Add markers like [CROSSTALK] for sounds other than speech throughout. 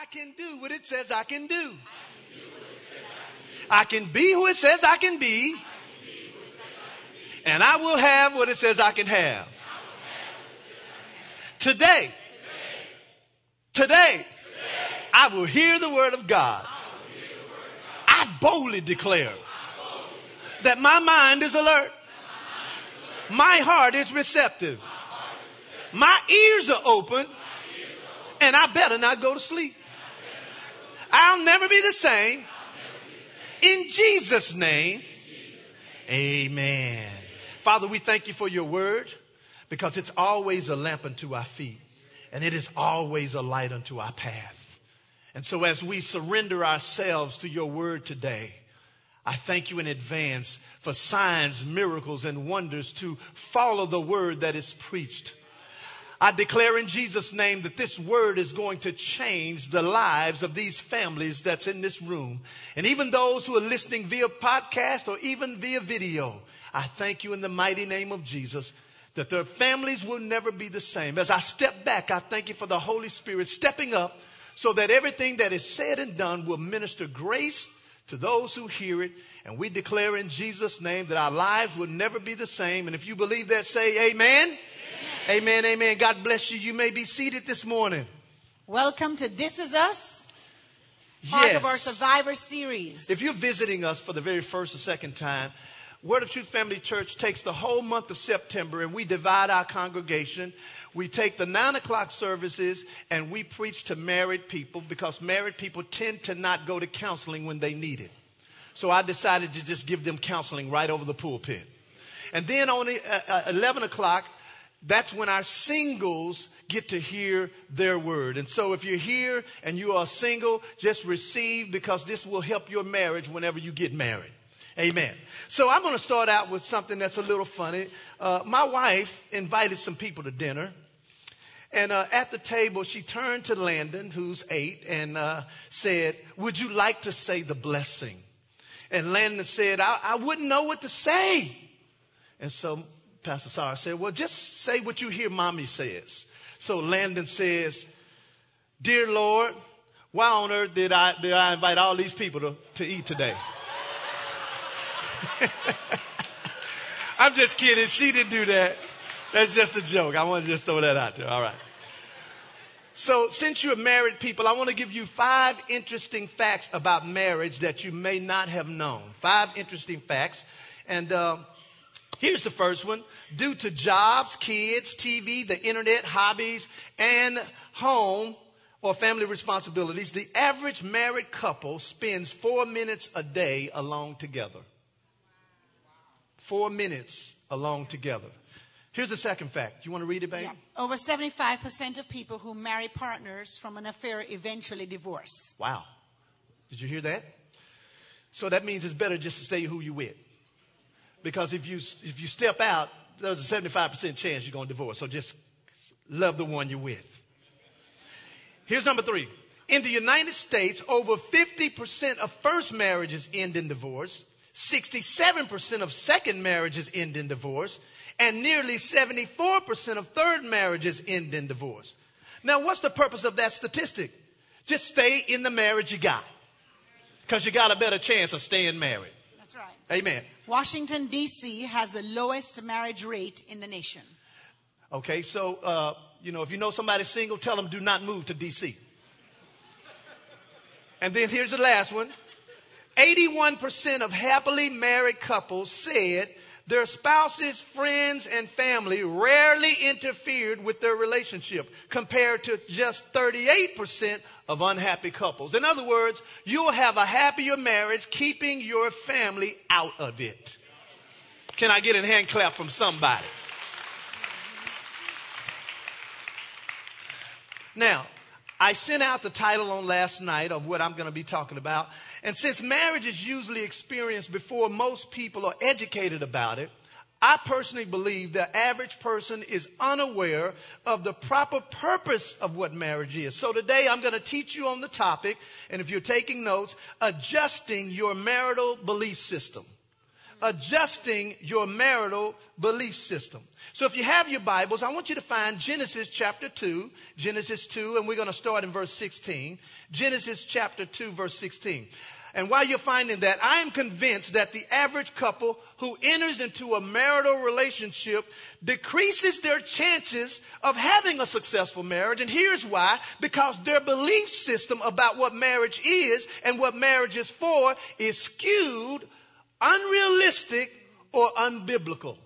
I can do what it says I can do. I can be who it says I can be. And I will have what it says I can have. Today, today, I will hear the word of God. I boldly declare that my mind is alert. My heart is receptive. My ears are open. And I better not go to sleep. I'll never be the same. In Jesus' name, amen. Father, we thank you for your word because it's always a lamp unto our feet and it is always a light unto our path. And so as we surrender ourselves to your word today, I thank you in advance for signs, miracles, and wonders to follow the word that is preached. I declare in Jesus' name that this word is going to change the lives of these families that's in this room. And even those who are listening via podcast or even via video, I thank you in the mighty name of Jesus that their families will never be the same. As I step back, I thank you for the Holy Spirit stepping up so that everything that is said and done will minister grace to those who hear it. And we declare in Jesus' name that our lives will never be the same. And if you believe that, say amen. Amen, amen. God bless you. You may be seated this morning. Welcome to This Is Us, part yes. of our Survivor series. If you're visiting us for the very first or second time, Word of Truth Family Church takes the whole month of September and we divide our congregation. We take the nine o'clock services and we preach to married people because married people tend to not go to counseling when they need it. So I decided to just give them counseling right over the pulpit. And then on the, uh, uh, 11 o'clock, that's when our singles get to hear their word. And so if you're here and you are single, just receive because this will help your marriage whenever you get married. Amen. So I'm going to start out with something that's a little funny. Uh, my wife invited some people to dinner. And uh, at the table, she turned to Landon, who's eight, and uh, said, Would you like to say the blessing? And Landon said, I, I wouldn't know what to say. And so Pastor Sarah said, Well, just say what you hear mommy says. So Landon says, Dear Lord, why on earth did I, did I invite all these people to, to eat today? [LAUGHS] I'm just kidding. She didn't do that. That's just a joke. I want to just throw that out there. All right. So, since you're married people, I want to give you five interesting facts about marriage that you may not have known. Five interesting facts. And uh, here's the first one. Due to jobs, kids, TV, the internet, hobbies, and home or family responsibilities, the average married couple spends four minutes a day alone together. Four minutes alone together. Here's the second fact. You want to read it, babe? Yeah. Over 75% of people who marry partners from an affair eventually divorce. Wow. Did you hear that? So that means it's better just to stay who you with. Because if you, if you step out, there's a 75% chance you're going to divorce. So just love the one you're with. Here's number three. In the United States, over 50% of first marriages end in divorce. 67% of second marriages end in divorce, and nearly 74% of third marriages end in divorce. Now, what's the purpose of that statistic? Just stay in the marriage you got. Because you got a better chance of staying married. That's right. Amen. Washington, D.C. has the lowest marriage rate in the nation. Okay, so, uh, you know, if you know somebody's single, tell them do not move to D.C. And then here's the last one. 81% of happily married couples said their spouses, friends, and family rarely interfered with their relationship compared to just 38% of unhappy couples. In other words, you'll have a happier marriage keeping your family out of it. Can I get a hand clap from somebody? Now, I sent out the title on last night of what I'm going to be talking about. And since marriage is usually experienced before most people are educated about it, I personally believe the average person is unaware of the proper purpose of what marriage is. So today I'm going to teach you on the topic, and if you're taking notes, adjusting your marital belief system. Adjusting your marital belief system. So if you have your Bibles, I want you to find Genesis chapter 2, Genesis 2, and we're going to start in verse 16. Genesis chapter 2, verse 16. And while you're finding that, I am convinced that the average couple who enters into a marital relationship decreases their chances of having a successful marriage. And here's why. Because their belief system about what marriage is and what marriage is for is skewed, unrealistic, or unbiblical.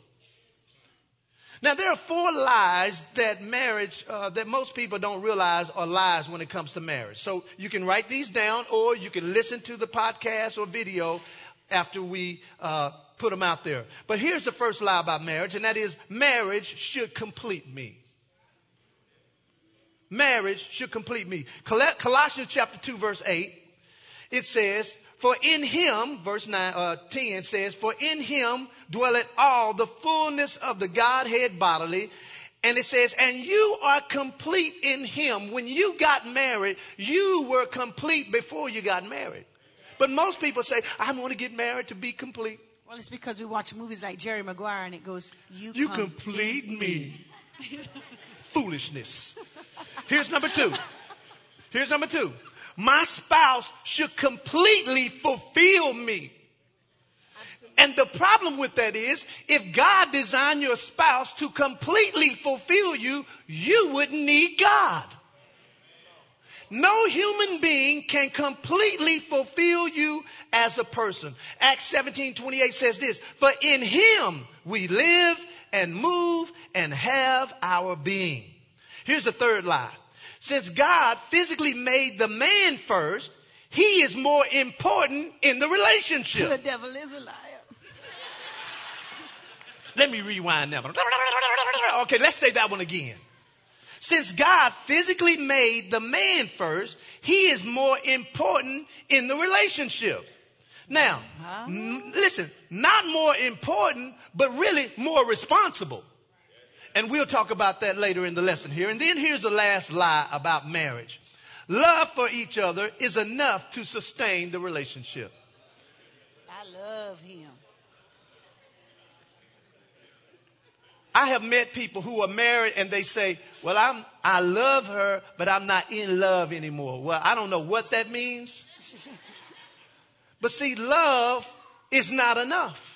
Now, there are four lies that marriage, uh, that most people don't realize are lies when it comes to marriage. So you can write these down or you can listen to the podcast or video after we uh, put them out there. But here's the first lie about marriage, and that is marriage should complete me. Marriage should complete me. Colossians chapter 2 verse 8, it says, for in him, verse 9, uh, 10 says, for in him dwelleth all the fullness of the Godhead bodily. And it says, and you are complete in him. When you got married, you were complete before you got married. But most people say, I want to get married to be complete. Well, it's because we watch movies like Jerry Maguire and it goes, You, you complete, complete me. [LAUGHS] Foolishness. Here's number two. Here's number two my spouse should completely fulfill me. And the problem with that is, if God designed your spouse to completely fulfill you, you wouldn't need God. No human being can completely fulfill you as a person. Acts 17, 28 says this, for in him we live and move and have our being. Here's the third lie. Since God physically made the man first, he is more important in the relationship. The devil is a liar. Let me rewind that one. Okay, let's say that one again. Since God physically made the man first, he is more important in the relationship. Now, uh-huh. n- listen, not more important, but really more responsible. And we'll talk about that later in the lesson here. And then here's the last lie about marriage. Love for each other is enough to sustain the relationship. I love him. I have met people who are married and they say, well, I'm, I love her, but I'm not in love anymore. Well, I don't know what that means. [LAUGHS] but see, love is not enough.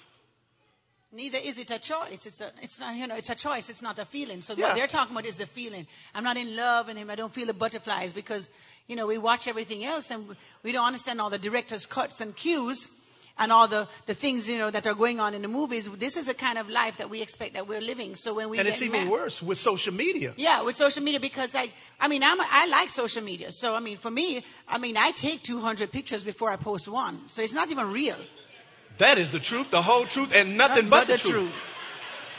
Neither is it a choice. It's a, it's not, you know, it's a choice. It's not a feeling. So yeah. what they're talking about is the feeling. I'm not in love with him. I don't feel the butterflies because, you know, we watch everything else and we don't understand all the director's cuts and cues and all the, the things, you know, that are going on in the movies. This is the kind of life that we expect that we're living. So when we And it's even worse with social media. Yeah, with social media because like, I mean, I'm, I like social media. So I mean, for me, I mean, I take 200 pictures before I post one. So it's not even real. That is the truth, the whole truth, and nothing but, but, the, the truth. truth.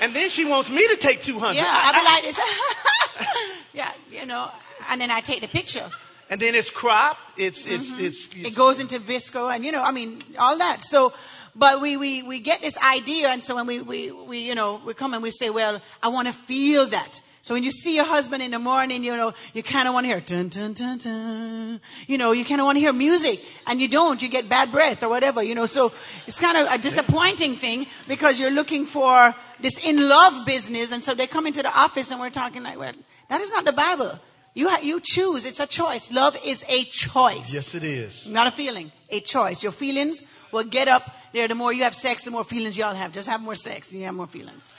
And then she wants me to take 200. Yeah, I, will be like this. [LAUGHS] yeah, you know, and then I take the picture. And then it's cropped. It's, it's, mm-hmm. it's, it's, it goes into VSCO and, you know, I mean, all that. So, but we, we, we get this idea. And so when we, we, we, you know, we come and we say, well, I want to feel that. So when you see your husband in the morning, you know, you kind of want to hear dun dun dun dun. You know, you kind of want to hear music, and you don't. You get bad breath or whatever. You know, so it's kind of a disappointing thing because you're looking for this in love business, and so they come into the office and we're talking like, well, that is not the Bible. You ha- you choose. It's a choice. Love is a choice. Yes, it is. Not a feeling. A choice. Your feelings will get up there. The more you have sex, the more feelings y'all have. Just have more sex, and you have more feelings.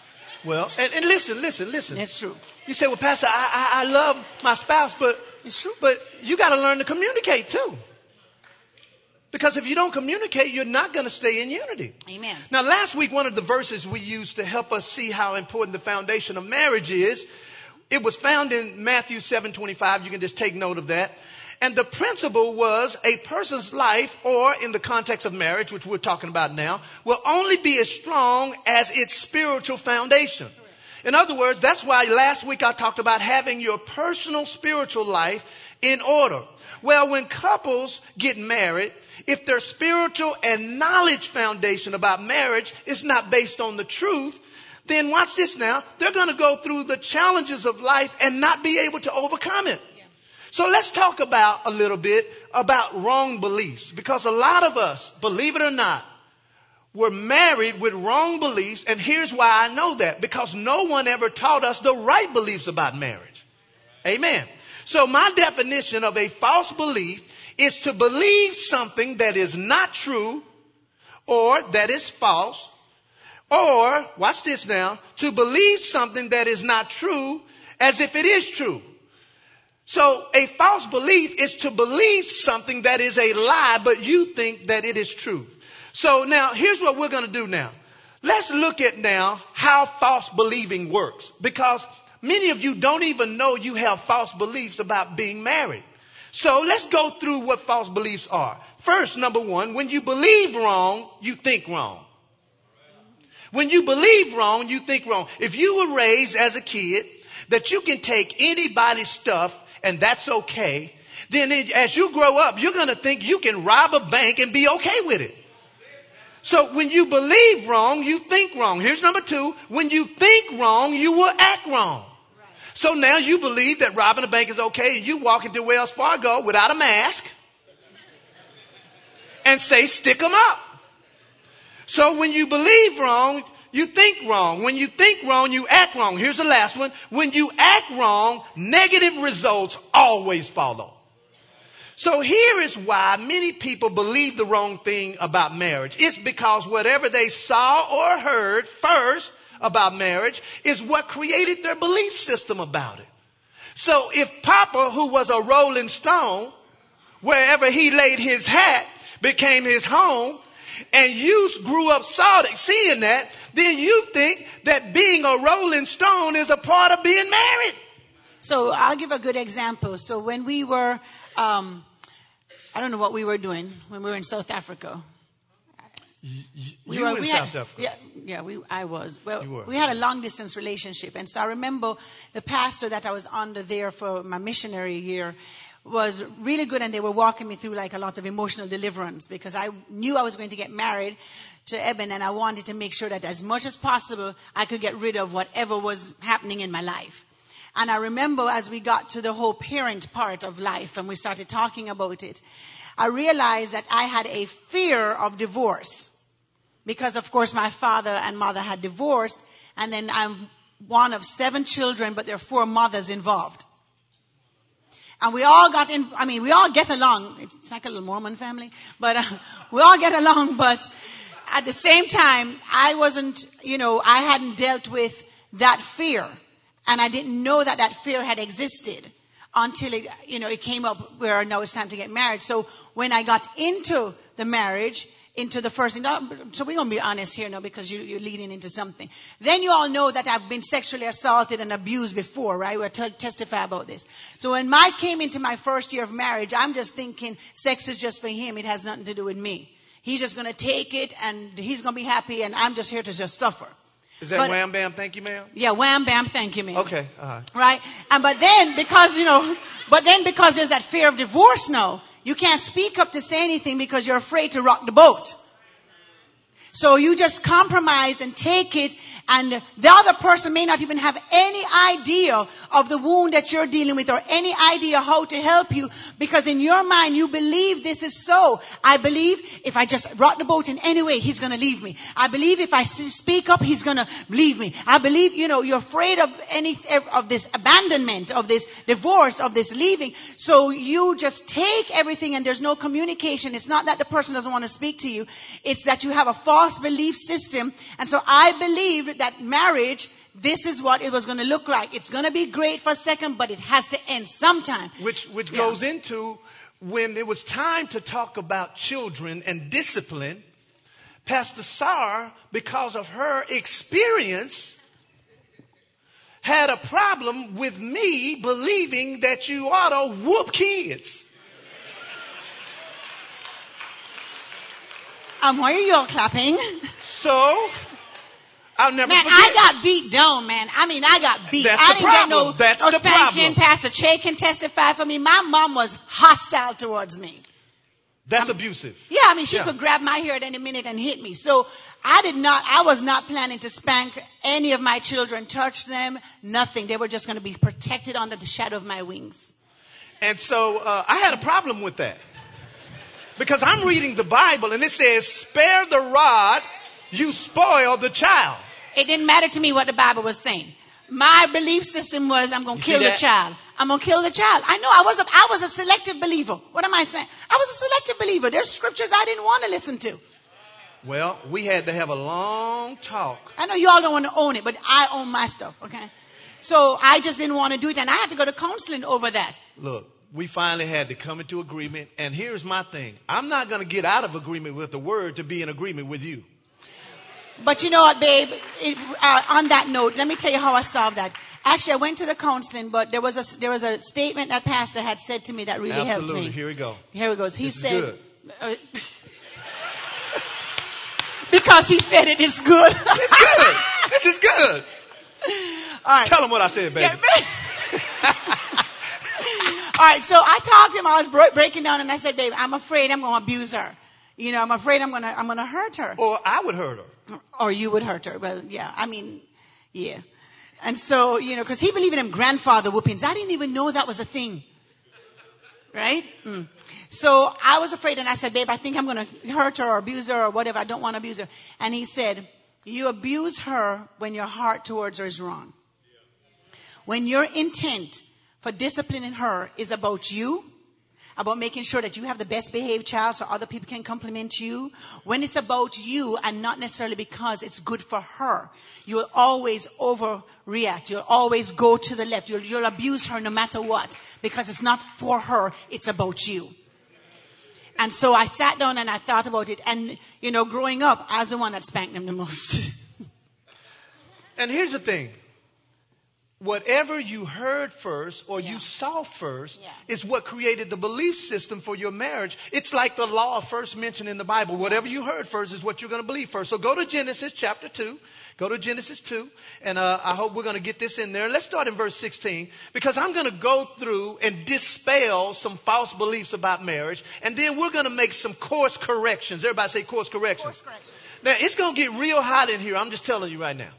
Well, and, and listen, listen, listen. It's true. You say, well, Pastor, I, I, I love my spouse, but it's true. But you got to learn to communicate too. Because if you don't communicate, you're not going to stay in unity. Amen. Now, last week, one of the verses we used to help us see how important the foundation of marriage is, it was found in Matthew 7:25. You can just take note of that. And the principle was a person's life, or in the context of marriage, which we're talking about now, will only be as strong as its spiritual foundation. In other words, that's why last week I talked about having your personal spiritual life in order. Well, when couples get married, if their spiritual and knowledge foundation about marriage is not based on the truth, then watch this now, they're going to go through the challenges of life and not be able to overcome it. So let's talk about a little bit about wrong beliefs because a lot of us, believe it or not, were married with wrong beliefs, and here's why I know that. Because no one ever taught us the right beliefs about marriage. Amen. So my definition of a false belief is to believe something that is not true or that is false or, watch this now, to believe something that is not true as if it is true. So a false belief is to believe something that is a lie, but you think that it is truth. So now here's what we're going to do now. Let's look at now how false believing works because many of you don't even know you have false beliefs about being married. So let's go through what false beliefs are. First, number one, when you believe wrong, you think wrong. When you believe wrong, you think wrong. If you were raised as a kid that you can take anybody's stuff and that's okay, then as you grow up, you're going to think you can rob a bank and be okay with it. So when you believe wrong, you think wrong. Here's number two. When you think wrong, you will act wrong. So now you believe that robbing a bank is okay and you walk into Wells Fargo without a mask and say, stick them up. So when you believe wrong, you think wrong. When you think wrong, you act wrong. Here's the last one. When you act wrong, negative results always follow. So here is why many people believe the wrong thing about marriage. It's because whatever they saw or heard first about marriage is what created their belief system about it. So if Papa, who was a rolling stone, wherever he laid his hat became his home, and you grew up saw seeing that, then you think that being a rolling stone is a part of being married. So I'll give a good example. So when we were um, I don't know what we were doing when we were in South Africa. You, we were, in we South had, Africa. Yeah, yeah, we, I was. Well, we had a long distance relationship, and so I remember the pastor that I was under there for my missionary year was really good, and they were walking me through like a lot of emotional deliverance because I knew I was going to get married to Eben, and I wanted to make sure that as much as possible I could get rid of whatever was happening in my life. And I remember as we got to the whole parent part of life and we started talking about it, I realized that I had a fear of divorce. Because of course my father and mother had divorced and then I'm one of seven children, but there are four mothers involved. And we all got in, I mean, we all get along. It's like a little Mormon family, but uh, [LAUGHS] we all get along, but at the same time, I wasn't, you know, I hadn't dealt with that fear. And I didn't know that that fear had existed until it, you know, it came up where now it's time to get married. So when I got into the marriage, into the first thing, so we're going to be honest here now because you, are leading into something. Then you all know that I've been sexually assaulted and abused before, right? We'll t- testify about this. So when Mike came into my first year of marriage, I'm just thinking sex is just for him. It has nothing to do with me. He's just going to take it and he's going to be happy and I'm just here to just suffer. Is that but, wham bam? Thank you, ma'am. Yeah, wham bam. Thank you, ma'am. Okay. Uh-huh. Right. And but then because you know, but then because there's that fear of divorce now, you can't speak up to say anything because you're afraid to rock the boat. So you just compromise and take it and the other person may not even have any idea of the wound that you're dealing with or any idea how to help you because in your mind you believe this is so. I believe if I just rock the boat in any way, he's gonna leave me. I believe if I speak up, he's gonna leave me. I believe, you know, you're afraid of any, of this abandonment, of this divorce, of this leaving. So you just take everything and there's no communication. It's not that the person doesn't want to speak to you. It's that you have a false belief system. And so I believe that marriage, this is what it was going to look like. It's going to be great for a second, but it has to end sometime. Which, which yeah. goes into when it was time to talk about children and discipline, Pastor Sarr, because of her experience, had a problem with me believing that you ought to whoop kids. Um, why are you all clapping? So, I'll never man, forget. I got beat down, man. I mean, I got beat. That's I didn't problem. get no, That's no spanking. Pastor Che can testify for me. My mom was hostile towards me. That's I'm, abusive. Yeah, I mean, she yeah. could grab my hair at any minute and hit me. So I did not, I was not planning to spank any of my children, touch them, nothing. They were just going to be protected under the shadow of my wings. And so uh, I had a problem with that. Because I'm reading the Bible and it says, spare the rod you spoil the child. It didn't matter to me what the Bible was saying. My belief system was I'm going to kill the child. I'm going to kill the child. I know I was a, I was a selective believer. What am I saying? I was a selective believer. There's scriptures I didn't want to listen to. Well, we had to have a long talk. I know you all don't want to own it, but I own my stuff, okay? So I just didn't want to do it and I had to go to counseling over that. Look, we finally had to come into agreement. And here's my thing. I'm not going to get out of agreement with the word to be in agreement with you. But you know what, babe? It, uh, on that note, let me tell you how I solved that. Actually, I went to the counseling, but there was a there was a statement that pastor had said to me that really helped Absolutely. me. Here we go. Here it goes. He This said, uh, [LAUGHS] because he said it is good. It's good. this is good. [LAUGHS] All right. Tell him what I said, baby. Yeah. [LAUGHS] All right, so I talked to him. I was bro- breaking down, and I said, "Babe, I'm afraid I'm going to abuse her. You know, I'm afraid I'm going to I'm going to hurt her, or I would hurt her. or you would hurt her." Well, yeah, I mean, yeah. And so, you know, because he believed in grandfather whoopings. I didn't even know that was a thing. Right? Mm. So I was afraid, and I said, "Babe, I think I'm going to hurt her or abuse her or whatever. I don't want to abuse her." And he said, "You abuse her when your heart towards her is wrong." when your intent for disciplining her is about you, about making sure that you have the best behaved child so other people can compliment you, when it's about you and not necessarily because it's good for her, you'll always overreact. You'll always go to the left. You'll, you'll abuse her no matter what because it's not for her, it's about you. And so I sat down and I thought about it. And, you know, growing up, I was the one that spanked them the most. [LAUGHS] And here's the thing. Whatever you heard first or Yeah. you saw first Yeah. is what created the belief system for your marriage. It's like the law first mentioned in the Bible. Whatever you heard first is what you're going to believe first. So go to Genesis chapter 2. Go to Genesis 2. And uh, I hope we're going to get this in there. Let's start in verse 16 because I'm going to go through and dispel some false beliefs about marriage. And then we're going to make some course corrections. Everybody say course corrections. Now, it's going to get real hot in here. I'm just telling you right now.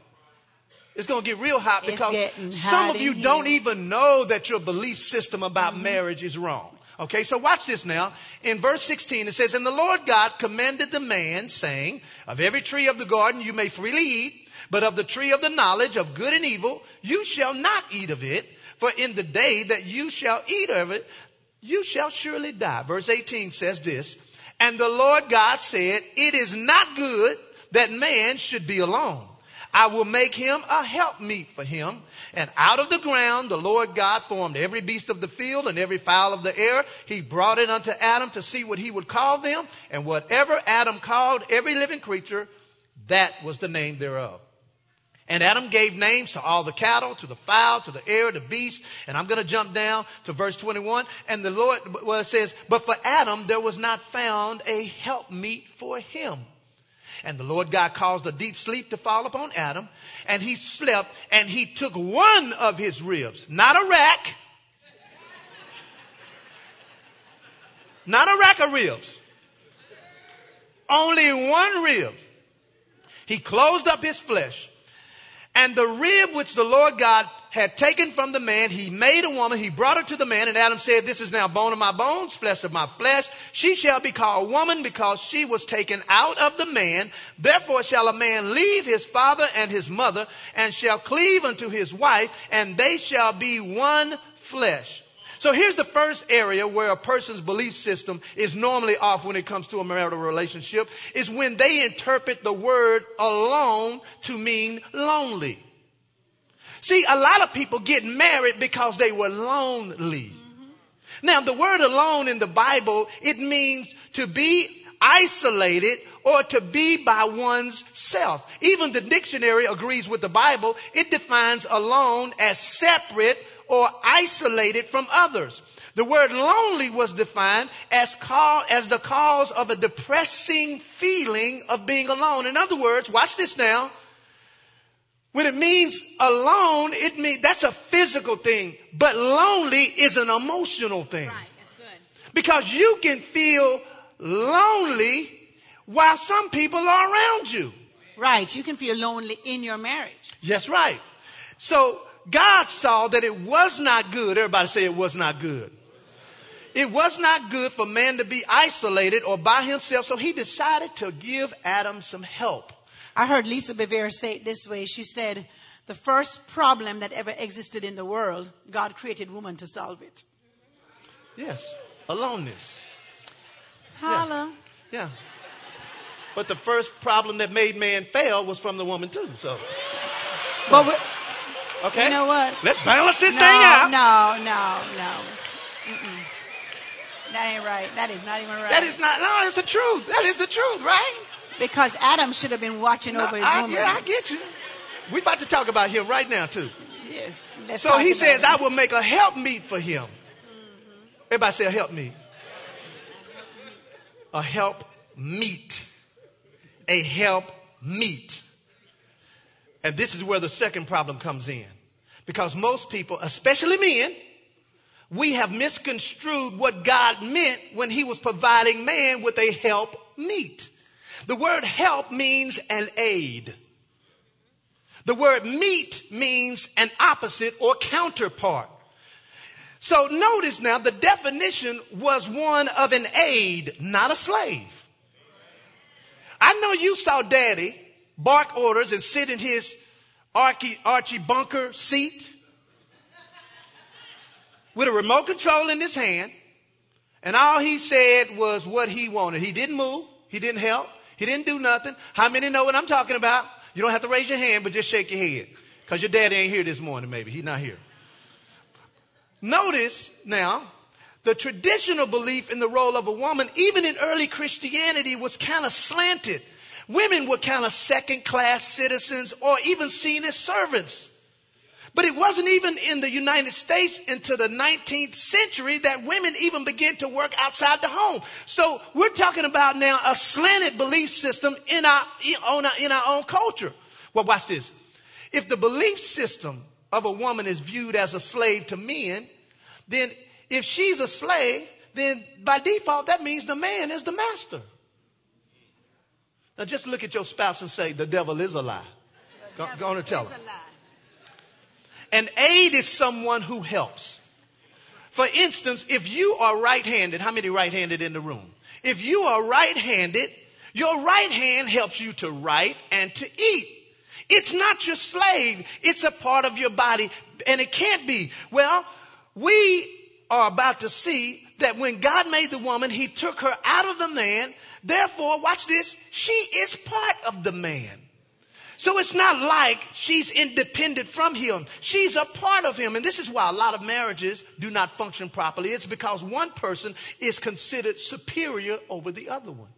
It's going to get real hot It's because some of you don't even know that your belief system about marriage is wrong. Okay, so watch this now. In verse 16, it says, And the Lord God commanded the man, saying, Of every tree of the garden you may freely eat, but of the tree of the knowledge of good and evil you shall not eat of it, for in the day that you shall eat of it, you shall surely die. Verse 18 says this, And the Lord God said, It is not good that man should be alone. I will make him a helpmeet for him. And out of the ground the Lord God formed every beast of the field and every fowl of the air. He brought it unto Adam to see what he would call them. And whatever Adam called every living creature, that was the name thereof. And Adam gave names to all the cattle, to the fowl, to the air, the beast. And I'm going to jump down to verse 21. And the Lord, well, says, but for Adam there was not found a helpmeet for him. And the Lord God caused a deep sleep to fall upon Adam, and he slept, and he took one of his ribs, not a rack, not a rack of ribs, only one rib. He closed up his flesh, and the rib which the Lord God had taken from the man, he made a woman, he brought her to the man, and Adam said, This is now bone of my bones, flesh of my flesh. She shall be called woman because she was taken out of the man. Therefore shall a man leave his father and his mother, and shall cleave unto his wife, and they shall be one flesh. So here's the first area where a person's belief system is normally off when it comes to a marital relationship, is when they interpret the word alone to mean lonely. See, a lot of people get married because they were lonely. Now, the word alone in the Bible, it means to be isolated or to be by one's self. Even the dictionary agrees with the Bible. It defines alone as separate or isolated from others. The word lonely was defined as, call, as the cause of a depressing feeling of being alone. In other words, watch this now. When it means alone, it means that's a physical thing, but lonely is an emotional thing. Right, that's good. Because you can feel lonely while some people are around you. Right, you can feel lonely in your marriage. Yes, right. So God saw that it was not good. Everybody say it was not good. It was not good for man to be isolated or by himself, so he decided to give Adam some help. I heard Lisa Bevere say it this way. She said, the first problem that ever existed in the world, God created woman to solve it. Yes. Aloneness. Holla. Yeah. But the first problem that made man fail was from the woman too. So. But we, Okay. you know what? Let's balance this no, thing out. no, no, no. Mm-mm. That ain't right. That is not even right. That is not. No, that's the truth. That is the truth, right? Because Adam should have been watching No, over his I, woman. yeah, I get you. We about to talk about him right now too. yes. So he says, it. I will make a help meet for him. Everybody say a help meet. A help meet. A help meet. And this is where the second problem comes in. Because most people, especially men, we have misconstrued what God meant when he was providing man with a help meet. The word help means an aid. The word meet means an opposite or counterpart. So notice now the definition was one of an aid, not a slave. I know you saw daddy bark orders and sit in his Archie, Bunker seat with a remote control in his hand. And all he said was what he wanted. He didn't move. He didn't help. He didn't do nothing. How many know what I'm talking about? You don't have to raise your hand, but just shake your head. Cause your daddy ain't here this morning, maybe. He's not here. Notice now, the traditional belief in the role of a woman, even in early Christianity, was kind of slanted. Women were kind of second class citizens or even seen as servants. But it wasn't even in the United States until the 19th century that women even began to work outside the home. So we're talking about now a slanted belief system in our, in our own culture. Well, watch this. If the belief system of a woman is viewed as a slave to men, then if she's a slave, then by default that means the man is the master. Now just look at your spouse and say, the devil is a lie. Go, go on and tell her. An aid is someone who helps. For instance, if you are right-handed, how many right-handed in the room? If you are right-handed, your right hand helps you to write and to eat. It's not your slave. It's a part of your body and it can't be. Well, we are about to see that when God made the woman, he took her out of the man. Therefore, watch this. She is part of the man. So it's not like she's independent from him. She's a part of him. And this is why a lot of marriages do not function properly. It's because one person is considered superior over the other one.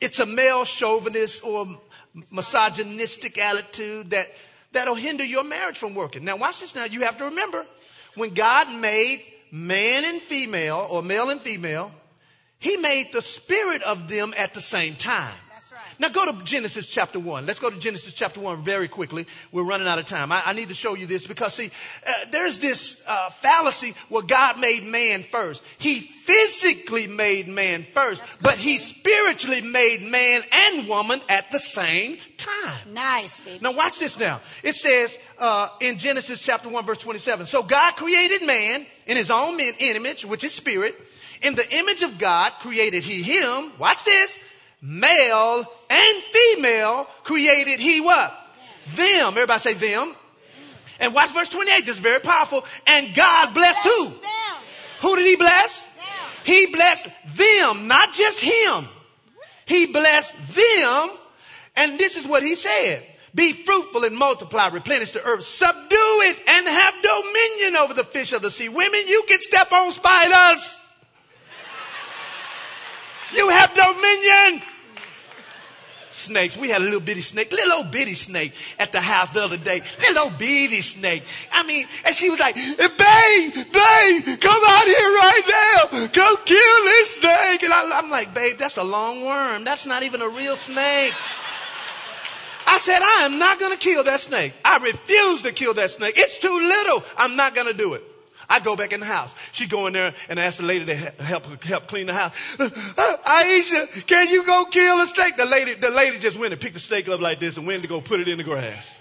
It's a male chauvinist or misogynistic attitude that, that'll hinder your marriage from working. Now watch this now. You have to remember when God made man and female or male and female, he made the spirit of them at the same time. That's. Now go to Genesis chapter 1. Let's go to Genesis chapter 1 very quickly. We're running out of time. I, I need to show you this because see, uh, there's this uh, fallacy where God made man first. He physically made man first, but he spiritually made man and woman at the same time. Nice, baby. Now watch this now. It says uh, in Genesis chapter 1 verse 27. So God created man in his own image, which is spirit. In the image of God created he him. Watch this. Male and female created he what? Them. Everybody say them. And watch verse 28. This is very powerful. And God blessed who? Them. Who did he bless? Them. He blessed them, not just him. He blessed them. And this is what he said. Be fruitful and multiply, replenish the earth, subdue it, and have dominion over the fish of the sea. Women, you can step on spiders. You have dominion. Snakes. We had a little bitty snake, little old bitty snake at the house the other day. Little old bitty snake. I mean, and she was like, babe, babe, come out here right now. Go kill this snake. And I, I'm like, babe, that's a long worm. That's not even a real snake. I said, I am not going to kill that snake. I refuse to kill that snake. It's too little. I'm not going to do it. I go back in the house. She go in there and ask the lady to help help clean the house. [LAUGHS] Aisha, can you go kill a snake? The lady, the lady just went and picked the snake up like this and went to go put it in the grass.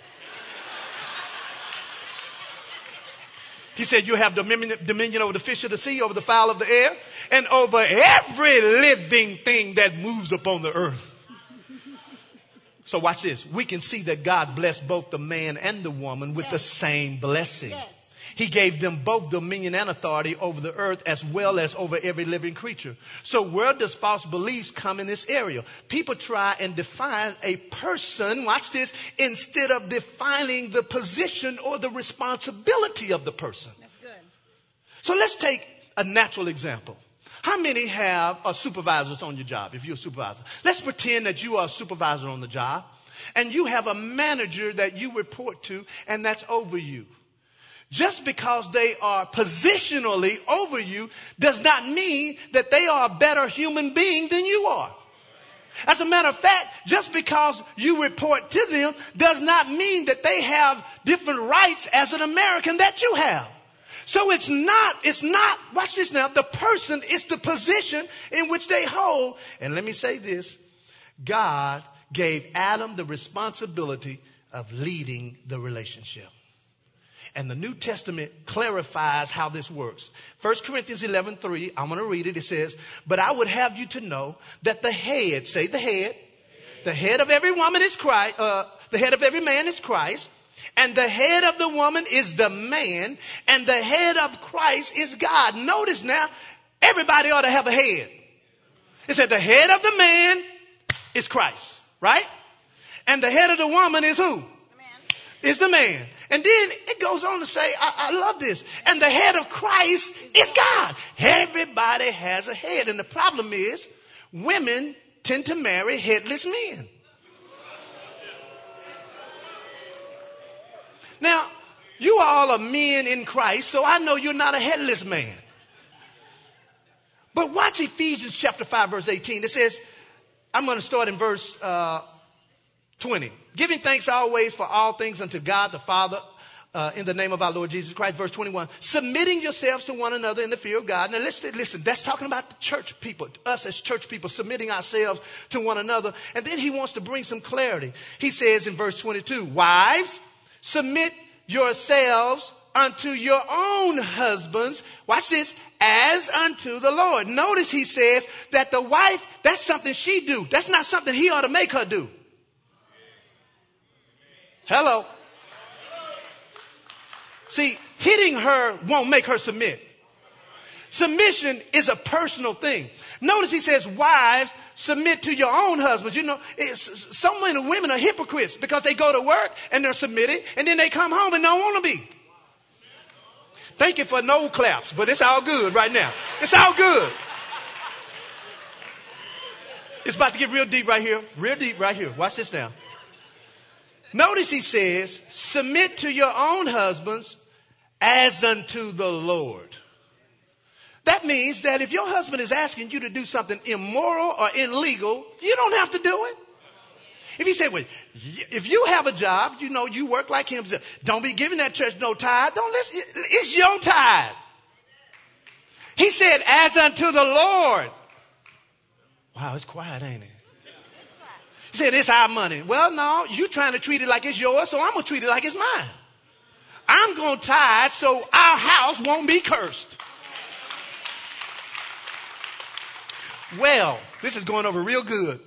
He said, you have dominion, dominion over the fish of the sea, over the fowl of the air, and over every living thing that moves upon the earth. So watch this. We can see that God blessed both the man and the woman with Yes. the same blessing. Yes. He gave them both dominion and authority over the earth as well as over every living creature. So where does false beliefs come in this area? People try and define a person, watch this, instead of defining the position or the responsibility of the person. That's good. So let's take a natural example. How many have a supervisors on your job if you're a supervisor? Let's pretend that you are a supervisor on the job and you have a manager that you report to and that's over you. Just because they are positionally over you does not mean that they are a better human being than you are. As a matter of fact, just because you report to them does not mean that they have different rights as an American that you have. So it's not, it's not, watch this now, the person is the position in which they hold. And let me say this, God gave Adam the responsibility of leading the relationship. And the New Testament clarifies how this works. 1 Corinthians 11:3, I'm going to read it. It says, "But I would have you to know that the head, say the head, the head of every woman is Christ, uh, the head of every man is Christ, and the head of the woman is the man, and the head of Christ is God." Notice now, everybody ought to have a head. It said the head of the man is Christ, right? And the head of the woman is who? Is the man. And then it goes on to say, I, I love this. And the head of Christ is God. Everybody has a head. And the problem is, women tend to marry headless men. Now, you are all are men in Christ, so I know you're not a headless man. But watch Ephesians chapter 5 verse 18. It says, I'm going to start in verse, uh, 20. Giving thanks always for all things unto God the Father uh, in the name of our Lord Jesus Christ. Verse 21. Submitting yourselves to one another in the fear of God. Now listen, listen, that's talking about the church people, us as church people, submitting ourselves to one another. And then he wants to bring some clarity. He says in verse 22, Wives, submit yourselves unto your own husbands. Watch this. As unto the Lord. Notice he says that the wife, that's something she do. That's not something he ought to make her do. Hello. See, hitting her won't make her submit. Submission is a personal thing. Notice he says, wives, submit to your own husbands. You know, it's, so many women are hypocrites because they go to work and they're submitting and then they come home and don't want to be. Thank you for no claps, but it's all good right now. It's all good. It's about to get real deep right here. Real deep right here. Watch this now. Notice he says, submit to your own husbands as unto the Lord. That means that if your husband is asking you to do something immoral or illegal, you don't have to do it. If he said, well, if you have a job, you know, you work like him, don't be giving that church no tithe. Don't listen. It's your tithe. He said, as unto the Lord. Wow, it's quiet, ain't it? He said, it's our money. Well, no, you're trying to treat it like it's yours, so I'm going to treat it like it's mine. I'm going to tithe so our house won't be cursed. Well, this is going over real good.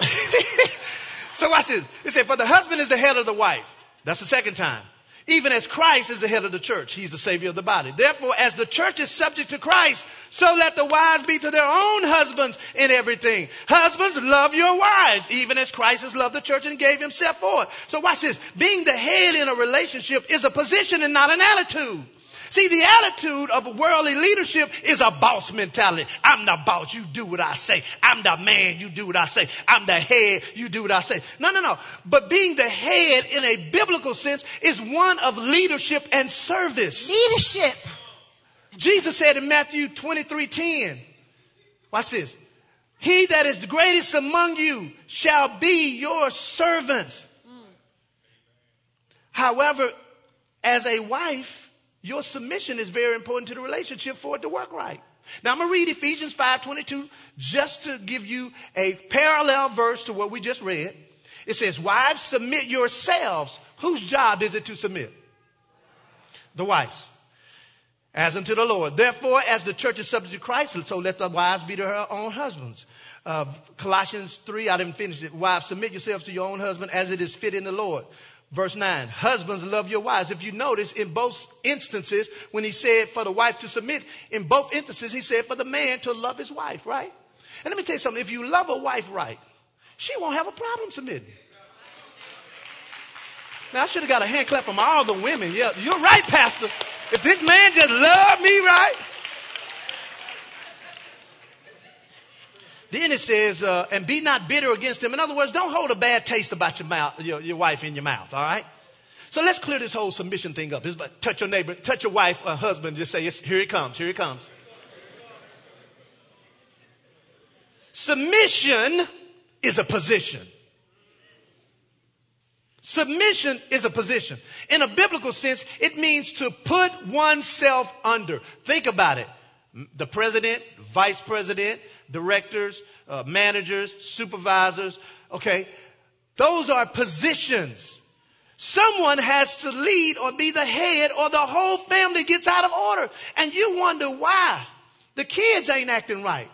[LAUGHS] so I said, it said, for the husband is the head of the wife. That's the second time. Even as Christ is the head of the church, he's the savior of the body. Therefore, as the church is subject to Christ, so let the wives be to their own husbands in everything. Husbands, love your wives, even as Christ has loved the church and gave himself for it. So watch this. Being the head in a relationship is a position and not an attitude. See, the attitude of worldly leadership is a boss mentality. I'm the boss. You do what I say. I'm the man. You do what I say. I'm the head. You do what I say. No, no, no. But being the head in a biblical sense is one of leadership and service. Leadership. Jesus said in Matthew 23, 10, watch this. He that is the greatest among you shall be your servant. Mm. However, as a wife, your submission is very important to the relationship for it to work right. Now I'm going to read Ephesians 5:22 just to give you a parallel verse to what we just read. It says, "Wives, submit yourselves." Whose job is it to submit? The wife's. As unto the Lord. Therefore, as the church is subject to Christ, so let the wives be to her own husbands. Uh, Colossians 3, I didn't finish it. Wives, submit yourselves to your own husband as it is fit in the Lord. Verse 9, husbands love your wives. If you notice, in both instances, when he said for the wife to submit, in both instances, he said for the man to love his wife, right? And let me tell you something. If you love a wife right, she won't have a problem submitting. Now, I should have got a hand clap from all the women. Yeah, you're right, Pastor. If this man just loved me right. Then it says, uh, and be not bitter against him. In other words, don't hold a bad taste about your mouth, your, your wife in your mouth, all right? So let's clear this whole submission thing up. It's touch your neighbor, touch your wife or husband, just say, here it comes, here it comes. Submission is a position. Submission is a position. In a biblical sense, it means to put oneself under. Think about it. The president, vice president, directors, uh, managers, supervisors, okay? Those are positions. Someone has to lead or be the head or the whole family gets out of order. And you wonder why the kids ain't acting right.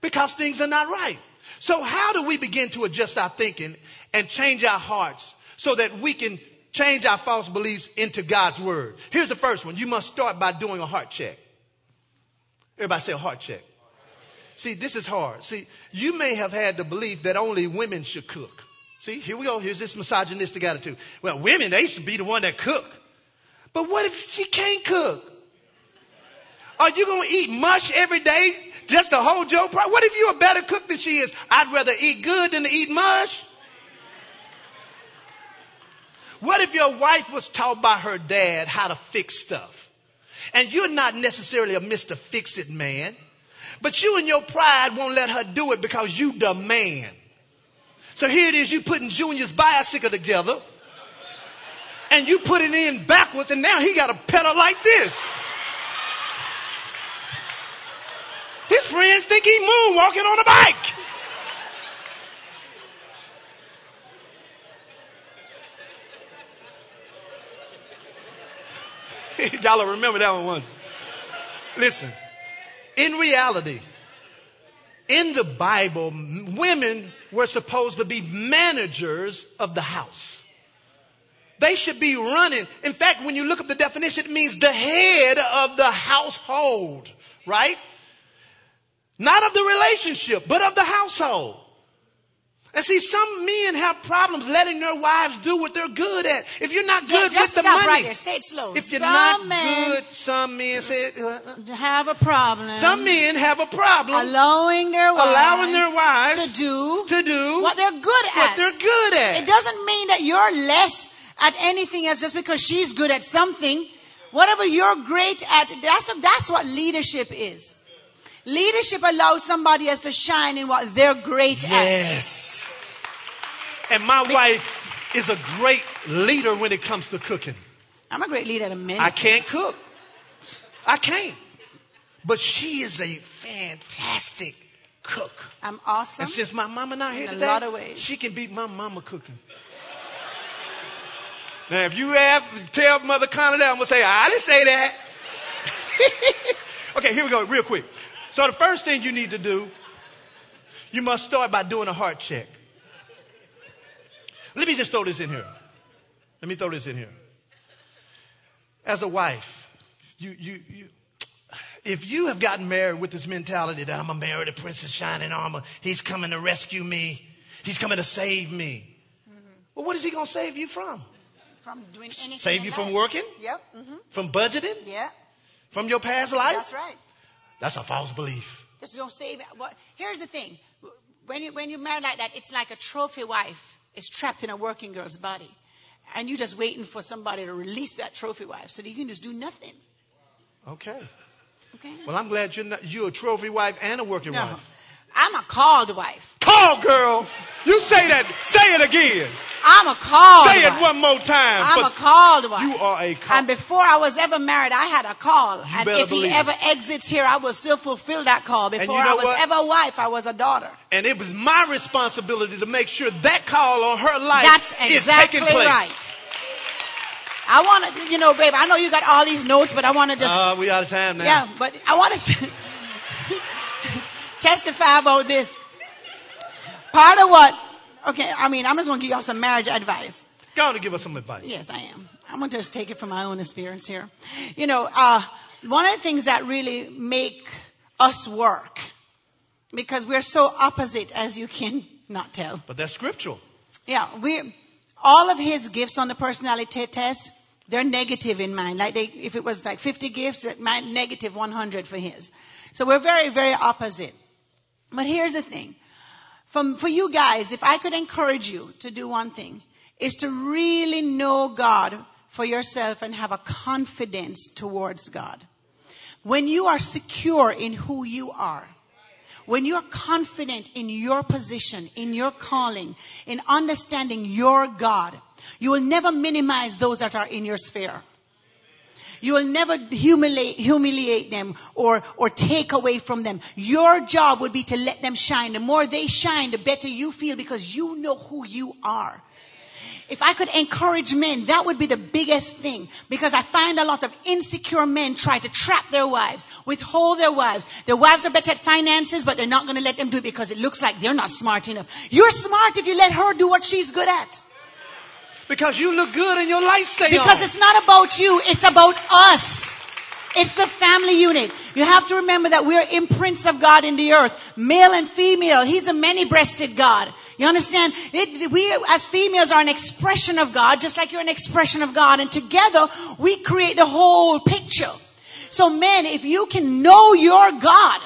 Because things are not right. So how do we begin to adjust our thinking and change our hearts so that we can change our false beliefs into God's word? Here's the first one. You must start by doing a heart check. Everybody say a heart check. See, this is hard. See, you may have had the belief that only women should cook. See, here we go. Here's this misogynistic attitude. Well, women, they should be the one that cook. But what if she can't cook? Are you going to eat mush every day just to hold your pride? What if you're a better cook than she is? I'd rather eat good than to eat mush. What if your wife was taught by her dad how to fix stuff? And you're not necessarily a Mr. Fix It man, but you and your pride won't let her do it because you the man. So here it is, you putting Junior's bicycle together, and you put it in backwards, and now he got a pedal like this. His friends think he moonwalking on a bike. [LAUGHS] Y'all remember that one once. Listen, in reality, in the Bible, women were supposed to be managers of the house. They should be running. In fact, when you look up the definition, it means the head of the household, right? Not of the relationship, but of the household. And see, some men have problems letting their wives do what they're good at. If you're not good yeah, with the money, right. Say it slow. if you're some not men good, some men say, uh, have a problem. some men have a problem allowing their wives, allowing their wives to do to do what they're good at. what they're good at. It doesn't mean that you're less at anything else just because she's good at something. Whatever you're great at, that's, that's what leadership is. Leadership allows somebody else to shine in what they're great at. Yes. And my wife is a great leader when it comes to cooking. I'm a great leader at many I can't things. cook. I can't. But she is a fantastic cook. I'm awesome. And since my mama not here a today, lot of ways. she can beat my mama cooking. Now, if you have tell Mother Connor that, I'm gonna say I didn't say that. [LAUGHS] okay, here we go, real quick. So the first thing you need to do, you must start by doing a heart check. Let me just throw this in here. Let me throw this in here. As a wife, you, you, you, if you have gotten married with this mentality that I'm gonna marry the prince in shining armor, he's coming to rescue me, he's coming to save me. Well, what is he gonna save you from? From doing anything. Save you from life. working? Yep. hmm From budgeting? Yeah. From your past life? That's right. That's a false belief. Just don't save. But here's the thing. When you, when you marry like that, it's like a trophy wife is trapped in a working girl's body. And you're just waiting for somebody to release that trophy wife so that you can just do nothing. Okay. Okay? Well, I'm glad you're not, you're a trophy wife and a working No. wife. I'm a called wife. Call, girl. You say that. Say it again. I'm a called Say wife. it one more time. I'm a called wife. you are a call. And before I was ever married, I had a call. and better if he believe it. ever exits here, I will still fulfill that call. Before you know I was what? ever a wife, I was a daughter. And it was my responsibility to make sure that call on her life That's is exactly taking place. right. I want to, you know, babe, I know you got all these notes, but I want to just. Uh, we out of time now. Yeah, but I want to [LAUGHS] testify about this. Part of what, okay, I mean, I'm just going to give y'all some marriage advice. On to give us some advice. Yes, I am. I'm going to just take it from my own experience here. You know, uh, one of the things that really make us work, because we're so opposite as you can [LAUGHS] not tell. But that's scriptural. Yeah, we, all of his gifts on the personality test, they're negative in mine. Like they, if it was like 50 gifts, my negative 100 for his. So we're very, very opposite. But here's the thing. From, for you guys, if I could encourage you to do one thing, is to really know God for yourself and have a confidence towards God. When you are secure in who you are, when you're confident in your position, in your calling, in understanding your God, you will never minimize those that are in your sphere. You will never humiliate, humiliate them or, or take away from them. Your job would be to let them shine. The more they shine, the better you feel because you know who you are. If I could encourage men, that would be the biggest thing because I find a lot of insecure men try to trap their wives, withhold their wives. Their wives are better at finances, but they're not going to let them do it because it looks like they're not smart enough. You're smart if you let her do what she's good at. Because you look good and your lights stay Because on. it's not about you, it's about us. It's the family unit. You have to remember that we're imprints of God in the earth. Male and female. He's a many-breasted God. You understand? It, we as females are an expression of God, just like you're an expression of God. And together, we create the whole picture. So men, if you can know your God,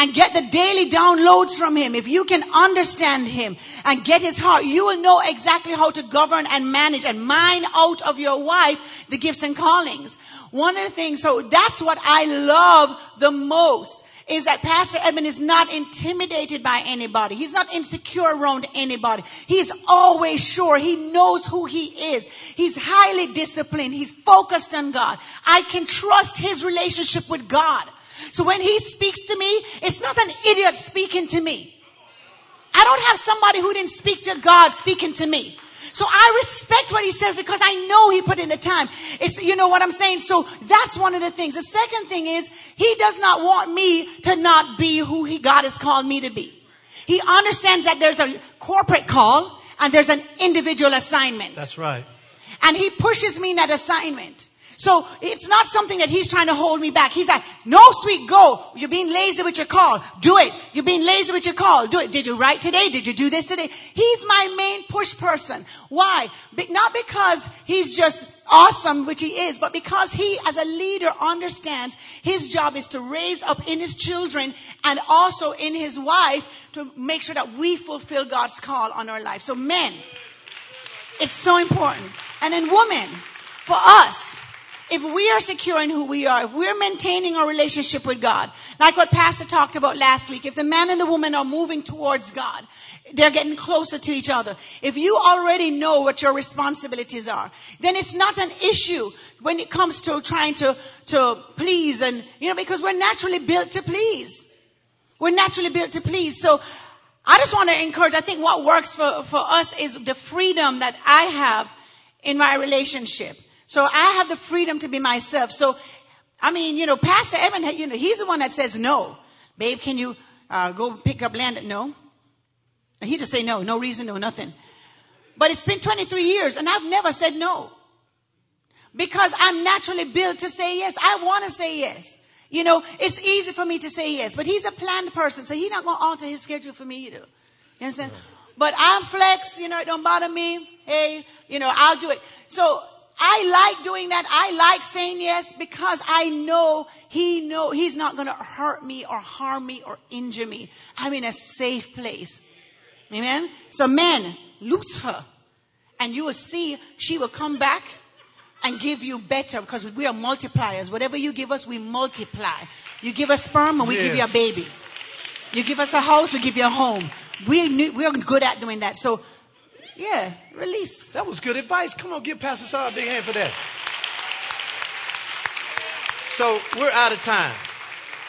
and get the daily downloads from Him, if you can understand Him and get His heart, you will know exactly how to govern and manage and mine out of your wife the gifts and callings. One of the things, so that's what I love the most is that Pastor Eben is not intimidated by anybody. He's not insecure around anybody. He's always sure. He knows who he is. He's highly disciplined. He's focused on God. I can trust his relationship with God. So when he speaks to me, it's not an idiot speaking to me. I don't have somebody who didn't speak to God speaking to me. So I respect what he says because I know he put in the time. It's, you know what I'm saying? So that's one of the things. The second thing is, he does not want me to not be who he, God has called me to be. He understands that there's a corporate call and there's an individual assignment. That's right. And he pushes me in that assignment. So it's not something that he's trying to hold me back. He's like, no sweet, go. You're being lazy with your call. Do it. You're being lazy with your call. Do it. Did you write today? Did you do this today? He's my main push person. Why? Be- not because he's just awesome, which he is, but because he as a leader understands his job is to raise up in his children and also in his wife to make sure that we fulfill God's call on our life. So men, it's so important. And then women, for us, if we are secure in who we are, if we're maintaining our relationship with God, like what Pastor talked about last week, if the man and the woman are moving towards God, they're getting closer to each other. If you already know what your responsibilities are, then it's not an issue when it comes to trying to, to please and, you know, because we're naturally built to please. We're naturally built to please. So I just want to encourage, I think what works for, for us is the freedom that I have in my relationship. So I have the freedom to be myself. So, I mean, you know, Pastor Evan, you know, he's the one that says no. Babe, can you uh, go pick up land? No. He just say no, no reason, no nothing. But it's been 23 years and I've never said no. Because I'm naturally built to say yes. I want to say yes. You know, it's easy for me to say yes, but he's a planned person, so he's not going to alter his schedule for me either. You understand? But I'm flex, you know, it don't bother me. Hey, you know, I'll do it. So I like doing that. I like saying yes because I know he know he's not going to hurt me or harm me or injure me. I'm in a safe place. Amen. So men, loose her and you will see she will come back and give you better because we are multipliers. Whatever you give us, we multiply. You give us sperm and we give you a baby. You give us a house, we give you a home. We, we're good at doing that. So, yeah, release. That was good advice. Come on, give Pastor Sarah a big hand for that. So we're out of time.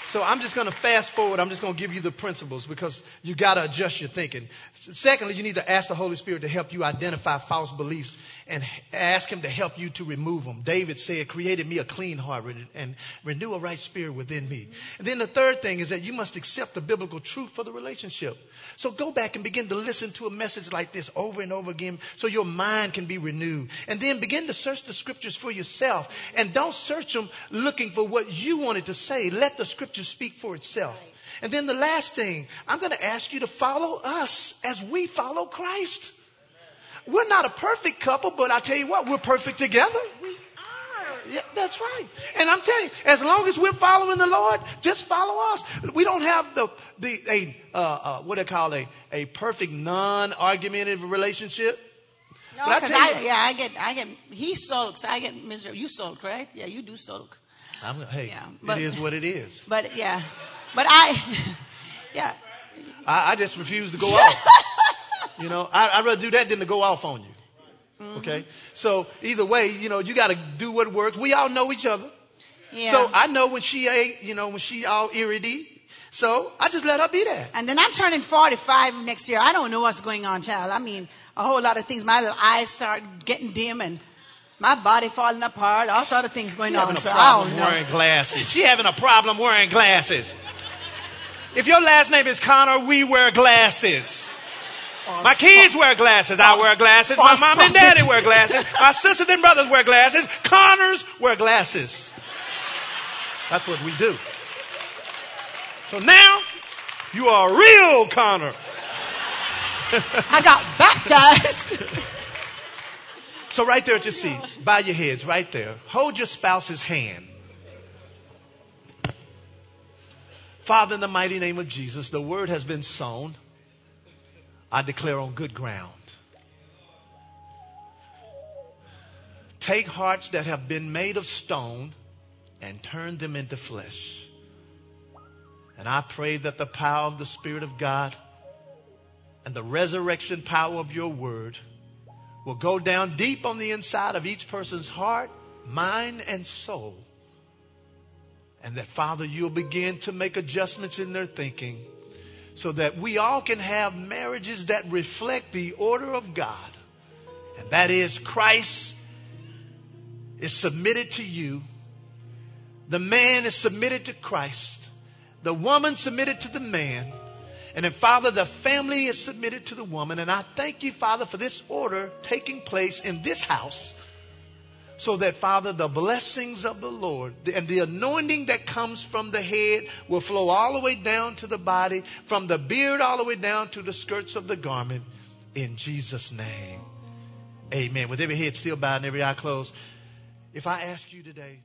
So I'm just going to fast forward. I'm just going to give you the principles because you got to adjust your thinking. Secondly, you need to ask the Holy Spirit to help you identify false beliefs and ask him to help you to remove them. David said, created me a clean heart and renew a right spirit within me. And then the third thing is that you must accept the biblical truth for the relationship. So go back and begin to listen to a message like this over and over again so your mind can be renewed. And then begin to search the scriptures for yourself. And don't search them looking for what you wanted to say. Let the scripture speak for itself. And then the last thing, I'm going to ask you to follow us as we follow Christ. We're not a perfect couple, but I tell you what, we're perfect together. We are. Yeah, that's right. And I'm telling you, as long as we're following the Lord, just follow us. We don't have the the a uh, uh, what do they call a a perfect non-argumentative relationship. No, because I, I, yeah, I get, I get, he sulks, I get miserable. You sulk, right? Yeah, you do sulk. I'm, hey, yeah, but, it is what it is. [LAUGHS] But yeah, but I, [LAUGHS] yeah. I, I just refuse to go [LAUGHS] off. You know, I, would rather do that than to go off on you. Mm-hmm. Okay? So either way, you know, you got to do what works. We all know each other. Yeah. So I know when she ate, you know, when she all irritated. So I just let her be there. And then I'm turning 45 next year. I don't know what's going on, child. I mean, a whole lot of things. My little eyes start getting dim and my body falling apart. All sort of things going she on. Having a so problem wearing glasses. She having a problem wearing glasses. If your last name is Connor, we wear glasses. My kids wear glasses. I wear glasses. My mom and daddy wear glasses. [LAUGHS] My sisters and brothers wear glasses. Connors wear glasses. That's what we do. So now you are a real Connor. I got baptized. [LAUGHS] so right there at your seat, bow your heads right there. Hold your spouse's hand. Father, in the mighty name of Jesus, the word has been sown. I declare on good ground. Take hearts that have been made of stone and turn them into flesh. And I pray that the power of the Spirit of God and the resurrection power of your word will go down deep on the inside of each person's heart, mind, and soul. And that, Father, you'll begin to make adjustments in their thinking so that we all can have marriages that reflect the order of God. And that is Christ is submitted to you. The man is submitted to Christ. The woman submitted to the man. And then, Father, the family is submitted to the woman. And I thank you, Father, for this order taking place in this house so that, Father, the blessings of the Lord and the anointing that comes from the head will flow all the way down to the body, from the beard all the way down to the skirts of the garment. In Jesus' name. Amen. With every head still bowed and every eye closed, if I ask you today